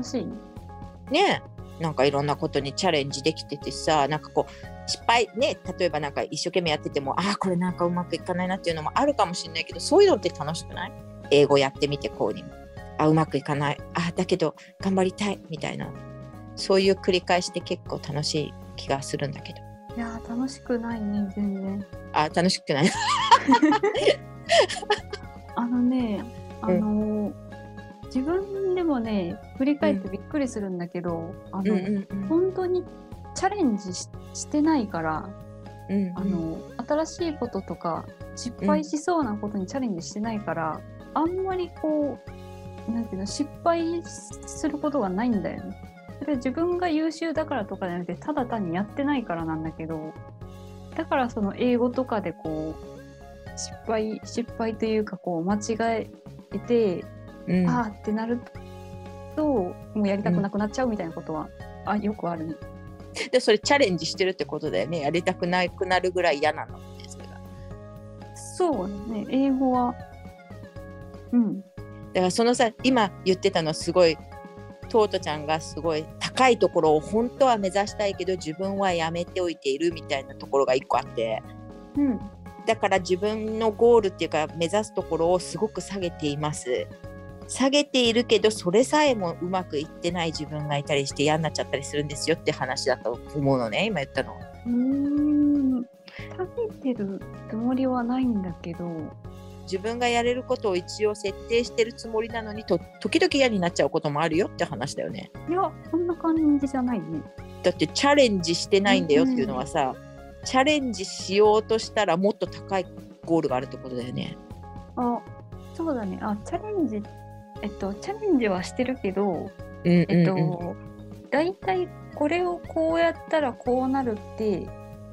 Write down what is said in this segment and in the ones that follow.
楽しい。ね。なんかいろんなことにチャレンジできててさなんかこう失敗ね。例えばなんか一生懸命やっててもああこれなんかうまくいかないなっていうのもあるかもしれないけどそういうのって楽しくない？英語やってみてこうにも。あうまくいかない。あだけど頑張りたい。みたいな。そういう繰り返しって結構楽しい気がするんだけど。いやー楽しくないね全然。あ楽しくない。あのねあのー自分でもね振り返ってびっくりするんだけど、あの、うん本当にチャレンジししてないからうんうんあの新しいこととか失敗しそうなことにチャレンジしてないから、あんまりこうなんていうの失敗することがないんだよね。それは自分が優秀だからとかじゃなくてただ単にやってないからなんだけどだからその英語とかでこう失敗失敗というかこう間違えて、うん。あーってなるともうやりたくなくなっちゃうみたいなことは、あよくあるね。でそれチャレンジしてるってことだよね。やりたくなくなるぐらい嫌なの。ってそれがそうね。英語はうん。だからそのさ今言ってたのすごいトートちゃんがすごい高いところを本当は目指したいけど自分はやめておいているみたいなところが一個あって。うん。だから自分のゴールっていうか目指すところをすごく下げています下げているけどそれさえもうまくいってない自分がいたりして嫌になっちゃったりするんですよって話だと思うのね今言ったの。うーん食べてるつもりはないんだけど自分がやれることを一応設定してるつもりなのにと時々嫌になっちゃうこともあるよって話だよね。いやそんな感じじゃないね。だってチャレンジしてないんだよっていうのはさ、チャレンジしようとしたらもっと高いゴールがあるってことだよね。あそうだねあチャレンジえっとチャレンジはしてるけどえっと、うん。大体これをこうやったらこうなるって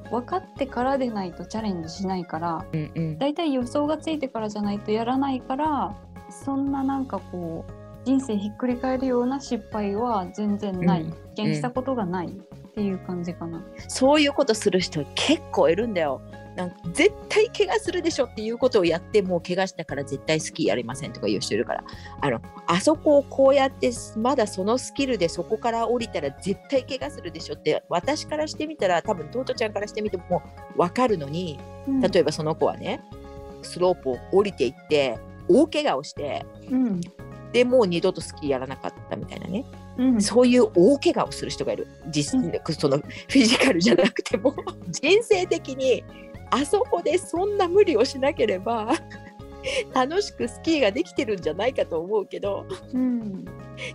分かってからでないとチャレンジしないからうんうん。大体予想がついてからじゃないとやらないからそんななんかこう人生ひっくり返るような失敗は全然ない、うん経験したことがないっていう感じかな。そういうことする人結構いるんだよ。なんか絶対怪我するでしょっていうことをやってもう怪我したから絶対スキーやりませんとか言う人いるからあのあそこをこうやってまだそのスキルでそこから降りたら絶対怪我するでしょって私からしてみたら多分トートちゃんからしてみても分かるのにうん例えばその子はねスロープを降りていって大怪我をしてうんでもう二度とスキーやらなかったみたいなね、うん。そういう大怪我をする人がいる。実、うん。そのフィジカルじゃなくても。人生的にあそこでそんな無理をしなければ楽しくスキーができてるんじゃないかと思うけど。うん。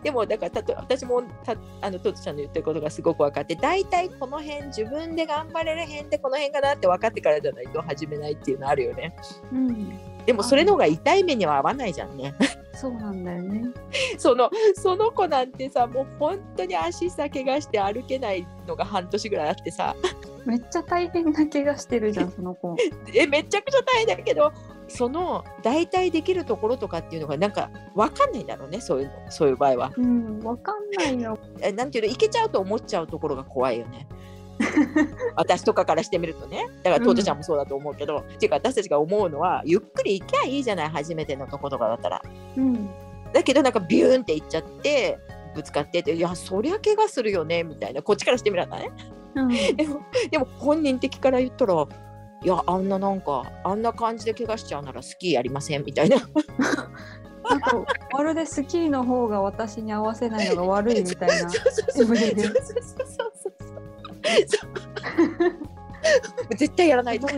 でもだからたと私もたあのトトちゃんの言ってることがすごく分かって大体この辺自分で頑張れる辺ってこの辺かなって分かってからじゃないと始めないっていうのあるよね。うん、でもそれの方が痛い目には合わないじゃんねそうなんだよね。そのその子なんてさもう本当に足さ怪我して歩けないのが半年ぐらいあってさめっちゃ大変な怪我してるじゃん その子。えめちゃくちゃ大変だけどその代替できるところとかっていうのがなんか分かんないんだろうねそういうのそういう場合はうん、わかんないよ。えなんていうのいけちゃうと思っちゃうところが怖いよね 私とかからしてみるとね。だからうんトートちゃんもそうだと思うけど、っていうか私たちが思うのはゆっくり行きゃいいじゃない初めてのとことかだったら。うん、だけどなんかビューンって行っちゃってぶつかってていやそりゃ怪我するよねみたいな。こっちからしてみらないうん、でもでも本人的から言ったらいやあんななんかあんな感じで怪我しちゃうならスキーやりませんみたいな。なんかまるでスキーの方が私に合わせないのが悪いみたいな 絶対やらないとか。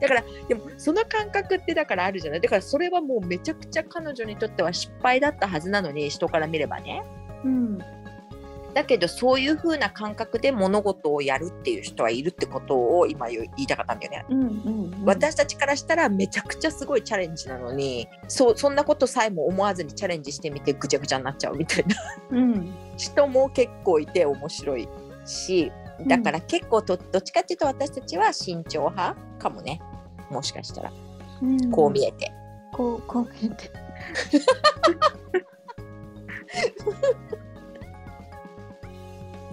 だからでもその感覚ってだからあるじゃない？だからそれはもうめちゃくちゃ彼女にとっては失敗だったはずなのに人から見ればね。うん、だけどそういう風な感覚で物事をやるっていう人はいるってことを今言いたかったんだよね。うん、うん、私たちからしたらめちゃくちゃすごいチャレンジなのにそうそんなことさえも思わずにチャレンジしてみてぐちゃぐちゃになっちゃうみたいな。うん、人も結構いて面白いしだから結構とどっちかっていうと私たちは慎重派かもね。もしかしたら。うん、こう見えて。こう、こう見えて。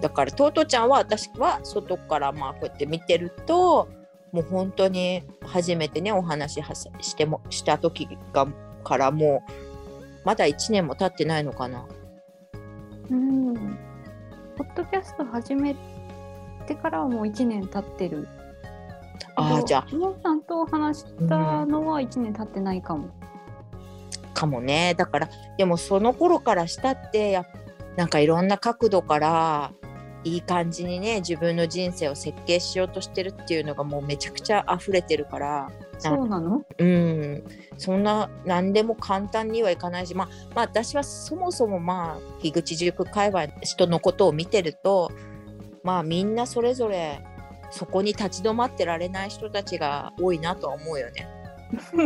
だからトートちゃんは私は外からまあこうやって見てるともう本当に初めてねお話はさしてもした時がからもうまだ1年も経ってないのかなポッドキャスト始めてからはもう1年経ってる。ああじゃあもさんと話したのは1年経ってないかも。かもねだからでもその頃からしたってやなんかいろんな角度からいい感じにね自分の人生を設計しようとしてるっていうのがもうめちゃくちゃ溢れてるからそうなの？うんそんな何でも簡単にはいかないしまあまあ私はそもそもまあ樋口塾界隈の人のことを見てるとまあみんなそれぞれそこに立ち止まってられない人たちが多いなとは思うよね。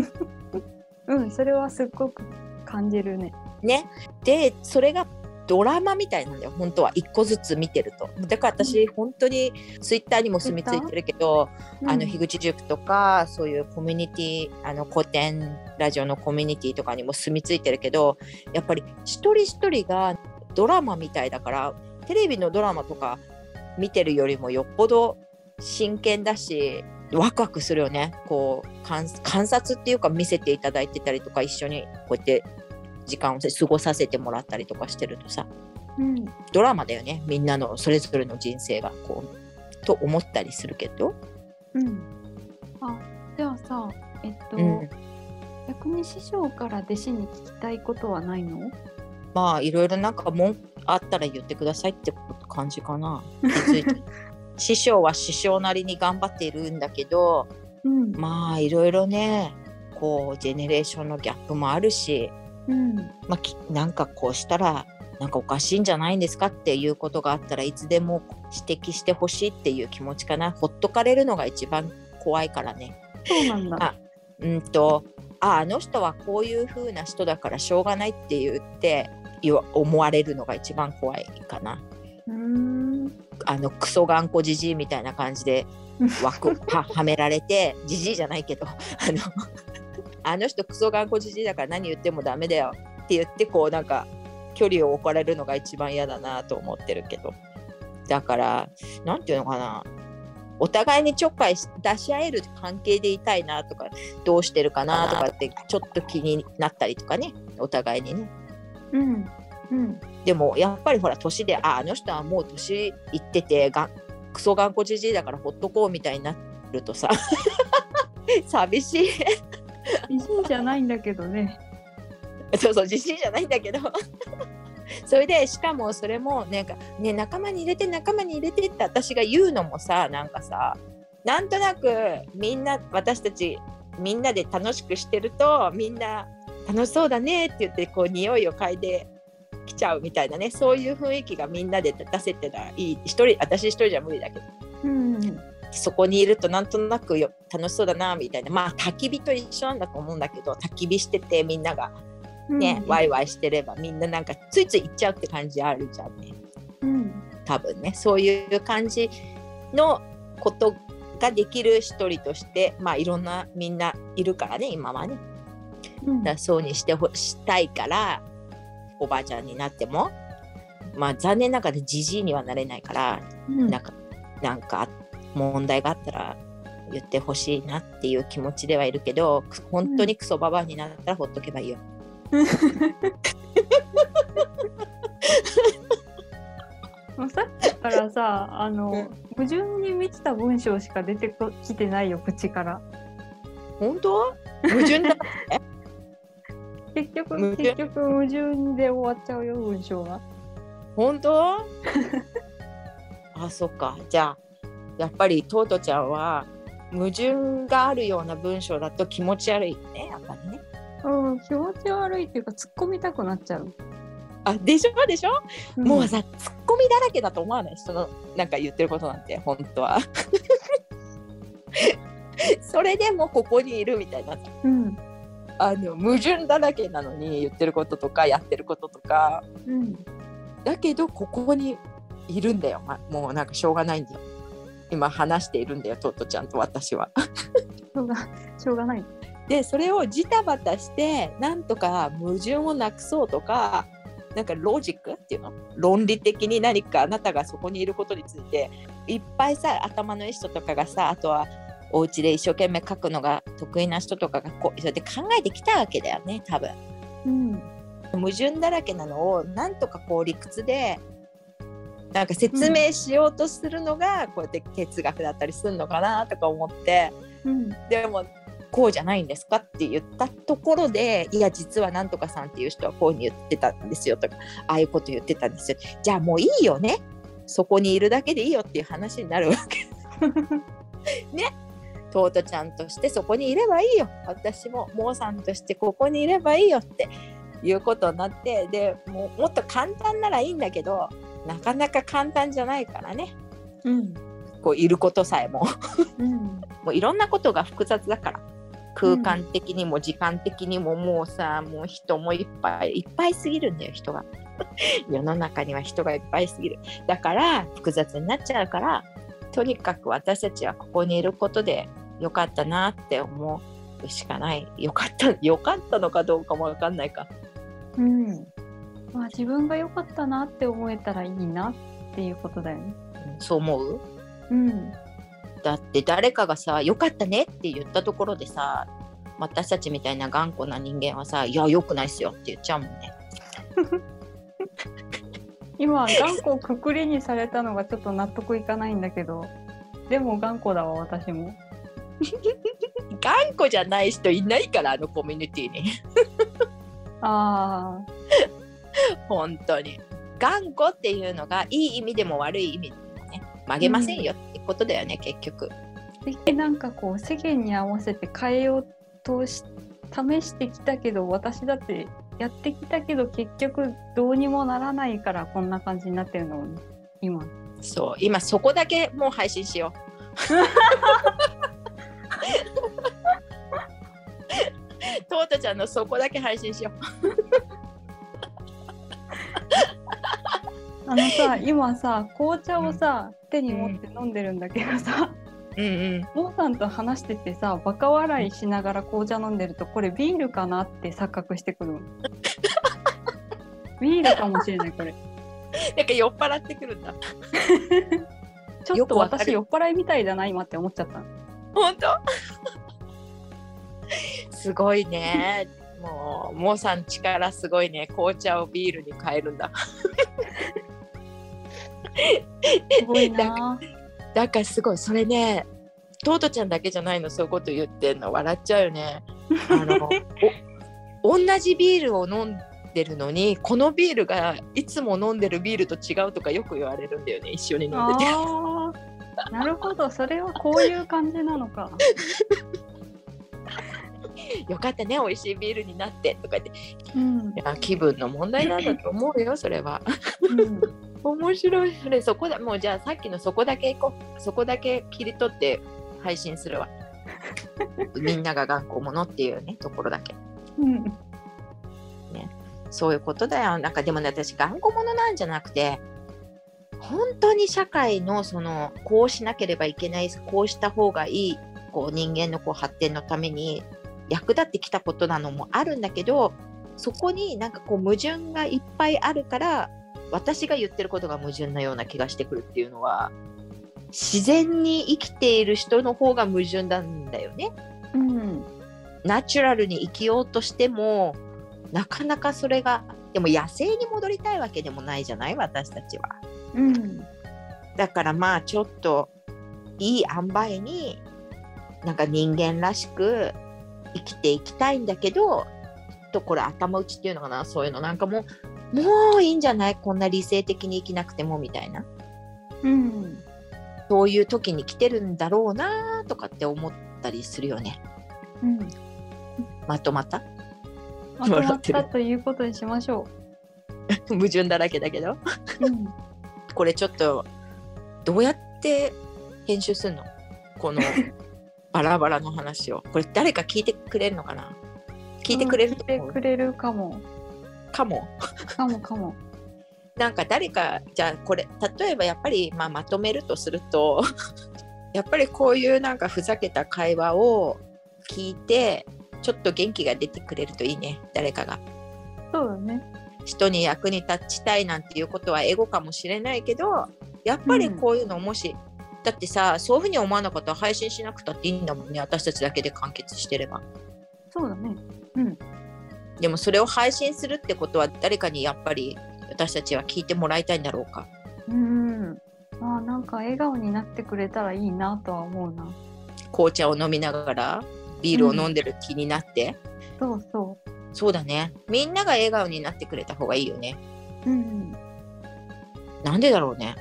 うん、それはすっごく感じるね。ねでそれがドラマみたいなんだよ。本当は。一個ずつ見てると。だから私、本当にツイッターにも住み着いてるけど、あの樋口塾とかそういうコミュニティあの古典ラジオのコミュニティとかにも住み着いてるけどやっぱり一人一人がドラマみたいだからテレビのドラマとか見てるよりもよっぽど真剣だしワクワクするよね。こう観観察っていうか見せていただいてたりとか一緒にこうやって時間を過ごさせてもらったりとかしてるとさうん、ドラマだよねみんなのそれぞれの人生がこうと思ったりするけど、うん。あ、じゃあさ、えっと、うん、逆に師匠から弟子に聞きたいことはないの？まあいろいろなんかもんあったら言ってくださいって感じかな。師匠は師匠なりに頑張っているんだけどうん。まあいろいろねこうジェネレーションのギャップもあるし、うん。まあ、きなんかこうしたらなんかおかしいんじゃないんですかっていうことがあったらいつでも指摘してほしいっていう気持ちかなほっとかれるのが一番怖いからね。そうなんだ。あうんとああの人はこういう風な人だからしょうがないって言って思われるのが一番怖いかな。うーん。あのクソ頑固じじいみたいな感じで枠ははめられてじじいじゃないけどあのあの人クソ頑固じじいだから何言ってもダメだよって言ってこうなんか距離を置かれるのが一番嫌だなと思ってるけど。だからなんていうのかな。お互いにちょっかいし出し合える関係でいたいなとかどうしてるかなとかってちょっと気になったりとかね。お互いにね。うん。うん。でもやっぱりほら年でああの人はもう年いっててがクソ頑固じじいだからほっとこうみたいになるとさ。寂しい 美人じゃないんだけどね。そうそう自信じゃないんだけど それでしかもそれもなんかね仲間に入れて仲間に入れてって私が言うのもさなんかさなんとなくみんな私たちみんなで楽しくしてるとみんな楽しそうだねって言ってこう匂いを嗅いできちゃうみたいなねそういう雰囲気がみんなで出せてたらいい一人私一人じゃ無理だけどうん。そこにいるとなんとなくよ楽しそうだなみたいな。まあ焚き火と一緒なんだと思うんだけど焚き火しててみんながね、ワイワイしてればみんななんかついつい行っちゃうって感じあるじゃんね。うん。多分ね。そういう感じのことができる一人としてまあいろんなみんないるからね今はね。うん。だそうにしてほしたいからおばあちゃんになってもまあ残念ながらじじいにはなれないからうん。なんかなんか問題があったら言ってほしいなっていう気持ちではいるけどく本当にクソババアになったらほっとけばいいよ。もうさっきからさ、あの、うん矛盾に満ちた文章しか出てこきてないよ、口から。本当？矛盾だ 結局、結局矛盾で終わっちゃうよ、文章が。本当？あそっかじゃあやっぱりトートちゃんは矛盾があるような文章だと気持ち悪いねやっぱりね。うん、気持ち悪いっていうか、突っ込みたくなっちゃう。あでしょ？でしょ、んもうさツッコミだらけだと思わない？人のなんか言ってることなんて本当は。それでもここにいるみたいなうん。あの矛盾だらけなのに言ってることとかやってることとかうん。だけどここにいるんだよ、ま、もうなんかしょうがないんだよ今話しているんだよトットちゃんと私は。しょうが、しょうがない。でそれをジタバタしてなんとか矛盾をなくそうとかなんかロジックっていうの？論理的に何かあなたがそこにいることについていっぱいさ頭のいい人とかがさあとはお家で一生懸命書くのが得意な人とかがこうそうやって考えてきたわけだよね多分。うん。矛盾だらけなのをなんとかこう理屈でなんか説明しようとするのがこうやって哲学だったりするのかなとか思って。うん。でもこうじゃないんですかって言ったところでいや実はなんとかさんっていう人はこうに言ってたんですよとかああいうこと言ってたんですよ。じゃあもういいよね。そこにいるだけでいいよっていう話になるわけ。トートちゃんとしてそこにいればいいよ。私もモーさんとしてここにいればいいよっていうことになってでもうもっと簡単ならいいんだけどなかなか簡単じゃないからね。うん。こういることさえも。うん。もういろんなことが複雑だから。空間的にも時間的にももうさ、もう人もいっぱいいっぱいすぎるんだよ人が。世の中には人がいっぱいすぎる。だから複雑になっちゃうからとにかく私たちはここにいることでよかったなって思うしかない。よかったよかったのかどうかもわかんないか。うんまあ自分が良かったなって思えたらいいなっていうことだよね。うんそう思う？うん。だって誰かがさ「よかったね」って言ったところでさ私たちみたいな頑固な人間はさ「いやよくないっすよ」って言っちゃうもんね。今頑固をくくりにされたのがちょっと納得いかないんだけど。でも頑固だわ私も。頑固じゃない人いないからあのコミュニティに。ああ 本当に。頑固っていうのがいい意味でも悪い意味でもね曲げませんよってことだよね、結局。でなんかこう世間に合わせて変えようとし試してきたけど私だってやってきたけど結局どうにもならないからこんな感じになってるの今。そう。今そこだけもう配信しよう。トートちゃんのそこだけ配信しよあのさ 今さ紅茶をさ、手に持って飲んでるんだけどさ、ううんうん。モーさんと話しててさバカ笑いしながら紅茶飲んでるとこれビールかなって錯覚してくるの。ビールかもしれないこれ。なんか酔っ払ってくるんだ。ちょっと私酔っ払いみたいだな今って思っちゃった。本当？すごいね。もうモーさん力すごいね。紅茶をビールに変えるんだすごいな。だからすごいそれねトートちゃんだけじゃないのそういうこと言ってんの笑っちゃうよね。あの お同じビールを飲んでるのにこのビールがいつも飲んでるビールと違うとかよく言われるんだよね一緒に飲んでて。なるほど。それはこういう感じなのか。よかったね美味しいビールになってとか言って。うん。いや気分の問題なんだと思うよそれは。うん面白い。それそこだもうじゃあさっきのそこだけ行こう。そこだけ切り取って配信するわ。みんなが頑固者っていうねところだけ。うん。そういうことだよ。なんかでもね私頑固者なんじゃなくて本当に社会のそのこうしなければいけないこうした方がいいこう人間のこう発展のために役立ってきたことなのもあるんだけどそこになんかこう矛盾がいっぱいあるから私が言ってることが矛盾なような気がしてくるっていうのは自然に生きている人の方が矛盾なんだよね。うん。ナチュラルに生きようとしてもなかなかそれがでも野生に戻りたいわけでもないじゃない？私たちは。うん。だからまあちょっといい塩梅になんか人間らしく生きていきたいんだけどとこれ頭打ちっていうのかな？そういうの。なんかもうもういいんじゃない？こんな理性的に生きなくてもみたいな。うんそういう時に来てるんだろうなとかって思ったりするよね。うん。まとまった？まとまったということにしましょ 矛盾だらけだけど。う。うん。これちょっとどうやって編集するの？この バラバラの話を。これ誰か聞いてくれるのかな？聞いてくれると聞い思うてくれるかも。かもかもかも。なんか誰かじゃあこれ例えばやっぱり、まあ、まとめるとすると やっぱりこういうなんかふざけた会話を聞いてちょっと元気が出てくれるといいね誰かがそうだね。人に役に立ちたいなんていうことはエゴかもしれないけどやっぱりこういうのもし、だってさそういうふうに思わなかったら配信しなくたっていいんだもんね私たちだけで完結してればそうだね。うん。でもそれを配信するってことは誰かにやっぱり私たちは聞いてもらいたいんだろうかうーん。まあなんか笑顔になってくれたらいいなとは思うな。紅茶を飲みながらビールを飲んでる気になって、そうそそうだねみんなが笑顔になってくれた方がいいよねう。うん。なんでだろうね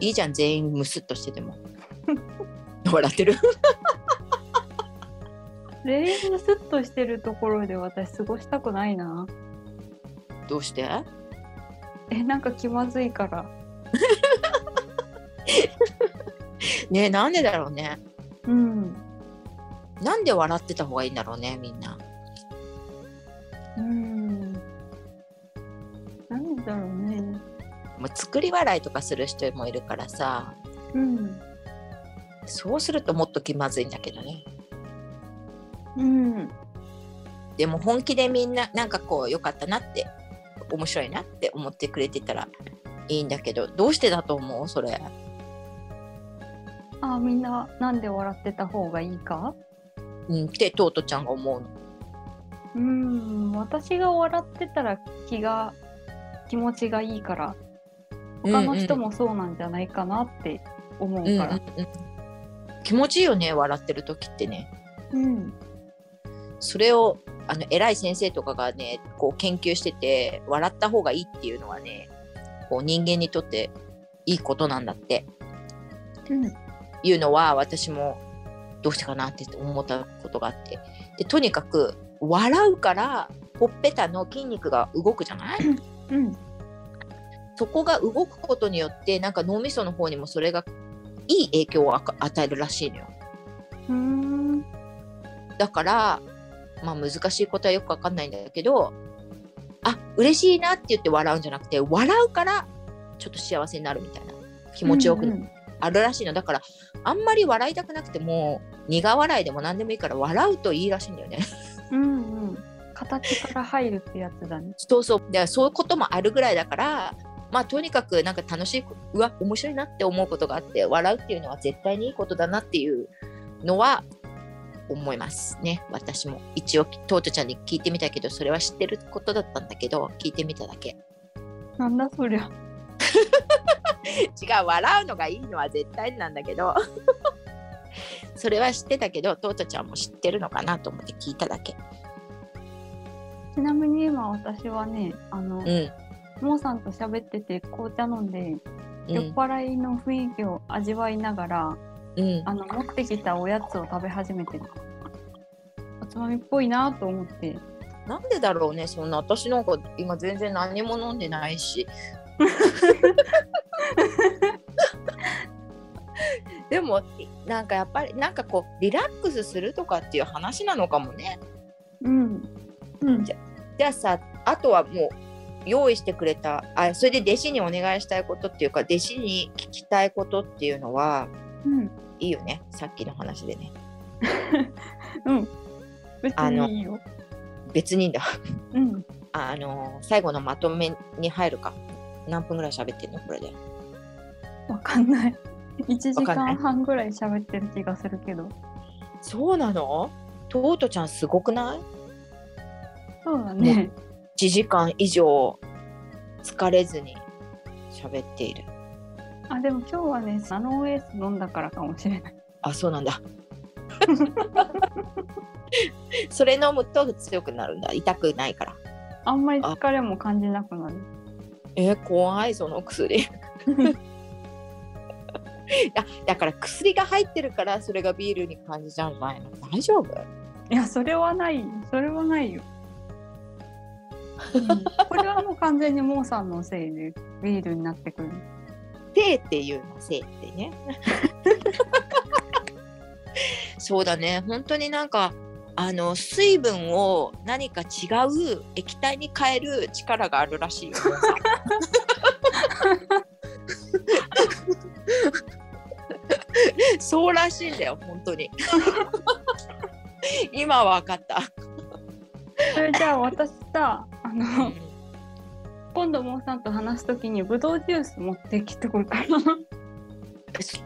いいじゃん全員ムスッとしてても 笑ってる？全員ムスッとしてるところで私過ごしたくないな。どうして？え、なんか気まずいから。ねえなんでだろうねうん。なんで笑ってた方がいいんだろうねみんなうん。なんでだろうね。もう作り笑いとかする人もいるからさうん。そうするともっと気まずいんだけどねうん。でも本気でみんななんかこう良かったなって面白いなって思ってくれてたらいいんだけどどうしてだと思う？それあ、みんななんで笑ってた方がいいか？うんってトートちゃんが思うのうん。私が笑ってたら気が、気持ちがいいから、他の人もそうなんじゃないかなって思ううんうんから。うん気持ちいいよね笑ってる時ってねうん。それをあの偉い先生とかがねこう研究してて笑った方がいいっていうのはねこう人間にとっていいことなんだってうん。いうのは私もどうしてかなって思ったことがあってでとにかく笑うからほっぺたの筋肉が動くじゃない？うん。そこが動くことによってなんか脳みその方にもそれがいい影響を与えるらしいのようん。だからまあ難しいことはよくわかんないんだけどあ嬉しいなって言って笑うんじゃなくて笑うからちょっと幸せになるみたいな気持ちよくうんうんあるらしいのだからあんまり笑いたくなくても苦笑いでも何でもいいから笑うといいらしいんだよね。うんうん。形から入るってやつだね。そうそうでそういうこともあるぐらいだからまあとにかくなんか楽しいうわ面白いなって思うことがあって笑うっていうのは絶対にいいことだなっていうのは思いますね。私も一応トートちゃんに聞いてみたけどそれは知ってることだったんだけど聞いてみただけ。なんだそりゃ。違う笑うのがいいのは絶対なんだけど。それは知ってたけどトートちゃんも知ってるのかなと思って聞いただけ。ちなみに今私はね、あの、うん。モーさんと喋ってて紅茶飲んで、う酔っん払いの雰囲気を味わいながら、うんあの持ってきたおやつを食べ始めてる。おつまみっぽいなと思って。なんでだろうねそんな私なんか今全然何も飲んでないし でもなんかやっぱりなんかこうリラックスするとかっていう話なのかもねうん。うん。じゃあさあとはもう用意してくれたあそれで弟子にお願いしたいことっていうか弟子に聞きたいことっていうのはうん。いいよねさっきの話でね うん。別あのにいいよ。別にだうん。あの最後のまとめに入るか何分ぐらい喋ってんの？これでわかんない。1時間半ぐらい喋ってる気がするけど。そうなの？トートちゃんすごくない？そうだね。1時間以上疲れずに喋っているあ、でも今日はね、ナノウエース飲んだからかもしれない。あそうなんだ それ飲むと強くなるんだ痛くないからあんまり疲れも感じなくなる。えー怖いその薬 いやだから薬が入ってるからそれがビールに感じちゃうんじゃないの大丈夫？いや、それはない。それはないよ。うんこれはもう完全にモーさんのせいでビールになってくる。せいっていうのせいってね そうだね本当になんかあの水分を何か違う液体に変える力があるらしいよ。そうらしいんだよ本当に。今は分かった。それじゃあ私さ、あの、今度モーさんと話すときにブドウジュース持ってきてくるから。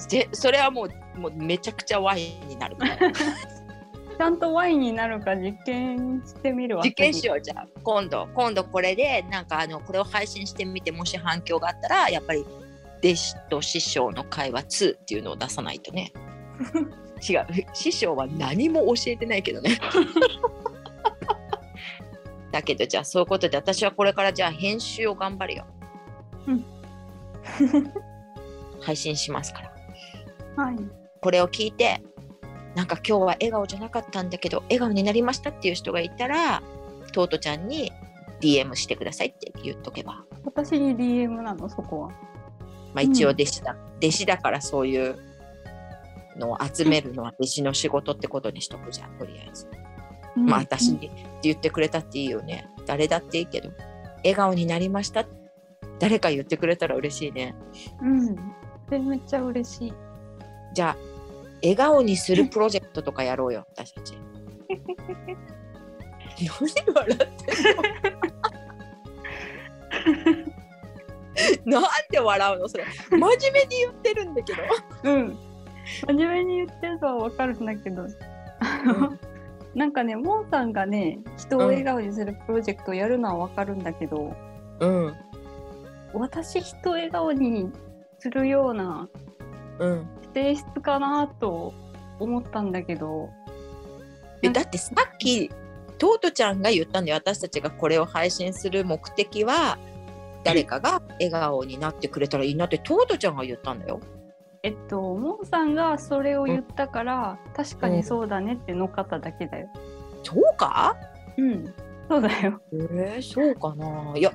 でそれはもうもうめちゃくちゃワインになるから。ちゃんとワインになるか実験してみるわ。実験しよようじゃあ今度今度これでなんかあのこれを配信してみてもし反響があったらやっぱり弟子と師匠の会話2っていうのを出さないとね 違う師匠は何も教えてないけどねだけどじゃあそういうことで私はこれからじゃあ編集を頑張るよ、うん。配信しますから。はい。これを聞いてなんか今日は笑顔じゃなかったんだけど笑顔になりましたっていう人がいたらトートちゃんに DM してくださいって言っとけば、私に DM なの、そこは。まあ、一応弟子だ、弟子だからそういうのを集めるのは弟子の仕事ってことにしとくじゃんとりあえず、まあ私にって言ってくれたっていいよね。誰だっていいけど笑顔になりました。誰か言ってくれたら嬉しいね。うん。それめっちゃ嬉しい。じゃあ笑顔にするプロジェクトとかやろうよ私たち。何笑ってんの？なんで笑うの？それ。真面目に言ってるんだけど。うん。真面目に言ってるのはわかるんだけど、あのなんかね、モンさんがね、人を笑顔にするプロジェクトをやるのはわかるんだけど、うん。私人を笑顔にするようなうん。性質かなと思ったんだけど、えだってさっきトートちゃんが言ったんで私たちがこれを配信する目的は誰かが笑顔になってくれたらいいなってトートちゃんが言ったんだよ。えっと、モンさんがそれを言ったから、確かにそうだねって乗っかっただけだよ。そうか？うん。そうだよ。えー、そうかないや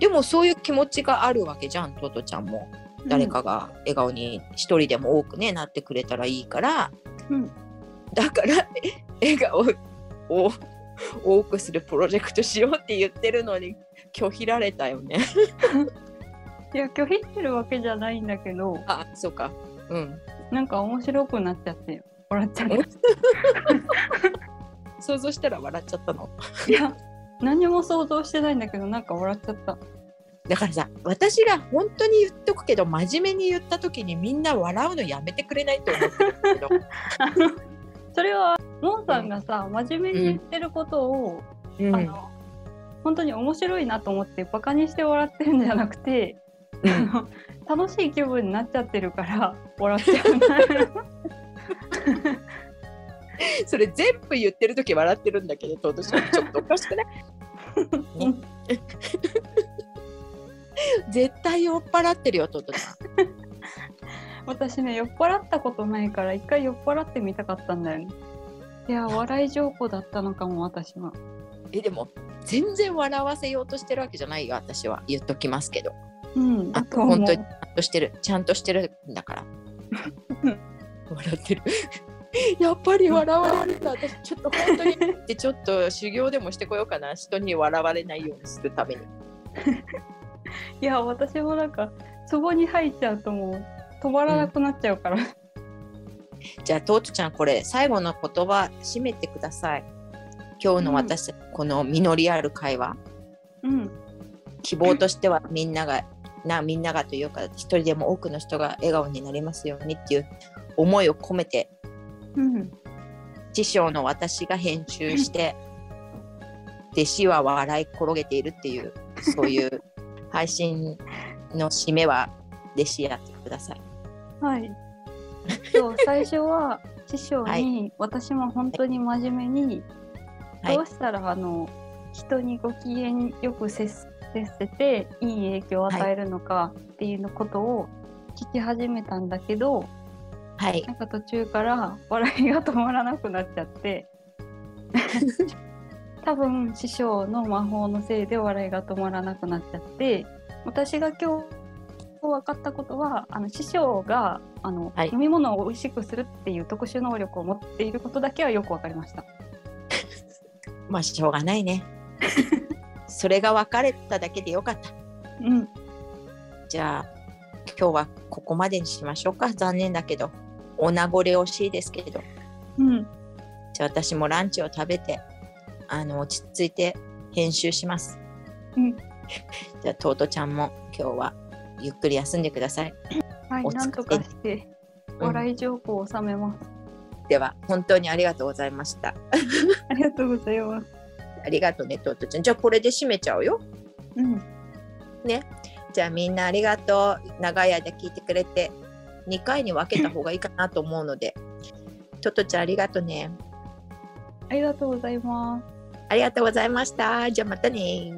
でもそういう気持ちがあるわけじゃんトートちゃんも誰かが笑顔に一人でも多くねなってくれたらいいから、うんだから 笑顔を多くするプロジェクトしようって言ってるのに拒否られたよね。いや、拒否ってるわけじゃないんだけど、あそうかうんなんか面白くなっちゃって、笑っちゃった。想像したら笑っちゃったの。いや、何も想像してないんだけど、なんか笑っちゃった。だからさ私が本当に言っとくけど真面目に言った時にみんな笑うのやめてくれないと思ってるけど それは、モンさんがさ、真面目に言ってることを、うんあの、本当に面白いなと思ってバカにして笑ってるんじゃなくて、楽しい気分になっちゃってるから 笑っちゃうな。それ全部言ってる時笑ってるんだけどトートちょっとおかしくない、ね絶対酔っ払ってるよトートちゃん。私ね酔っ払ったことないから一回酔っ払ってみたかったんだよね。いや笑い上手だったのかも私は。えでも全然笑わせようとしてるわけじゃないよ私は言っときますけどうん、あ本当にちゃんとしてる。ちゃんとしてるんだから。笑ってる。やっぱり笑われるんだ私ちょっと本当にってちょっと修行でもしてこようかな。人に笑われないようにするために。いや私もなんか壺に入っちゃうともう止まらなくなっちゃうから。じゃあトートちゃんこれ最後の言葉締めてください。今日の私たちこの実りある会話。うん。希望としてはみんながなみんながというか一人でも多くの人が笑顔になりますようにっていう思いを込めてうん師匠の私が編集して 弟子は笑い転げているっていうそういう配信の締めは弟子やってください。はい。そう最初は師匠はに、私も本当に真面目に、はいどうしたらあの人にご機嫌よく接接せていい影響を与えるのかっていうのことを聞き始めたんだけど、はいなんか途中から笑いが止まらなくなっちゃって 多分師匠の魔法のせいで笑いが止まらなくなっちゃって私が今日分かったことはあの師匠があの、はい飲み物を美味しくするっていう特殊能力を持っていることだけはよく分かりました。まあしょうがないね。それが分かれただけでよかった。うん、じゃあ今日はここまでにしましょうか残念だけどお名残惜しいですけどうん、じゃあ私もランチを食べてあの落ち着いて編集します。うんじゃあトートちゃんも今日はゆっくり休んでください。はい、なんとかしてうん笑い情報を収めます。では本当にありがとうございました。ありがとうございます。ありがとうねトートちゃん。じゃあこれで締めちゃうよ。うん、じゃあみんなありがとう。長い間聞いてくれて、2回に分けた方がいいかなと思うので、トトちゃんありがとうね。ありがとうございます。ありがとうございました。じゃあまたね。